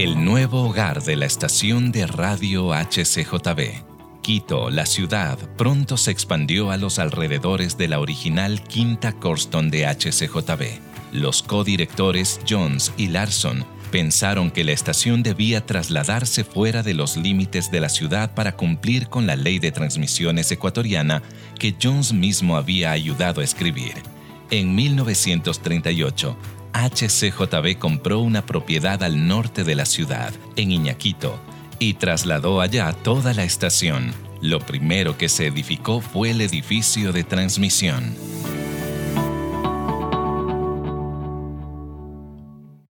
El nuevo hogar de la estación de radio HCJB. Quito, la ciudad, pronto se expandió a los alrededores de la original Quinta Corston de HCJB. Los codirectores Jones y Larson pensaron que la estación debía trasladarse fuera de los límites de la ciudad para cumplir con la ley de transmisiones ecuatoriana que Jones mismo había ayudado a escribir. En 1938, HCJB compró una propiedad al norte de la ciudad, en Iñaquito, y trasladó allá toda la estación. Lo primero que se edificó fue el edificio de transmisión.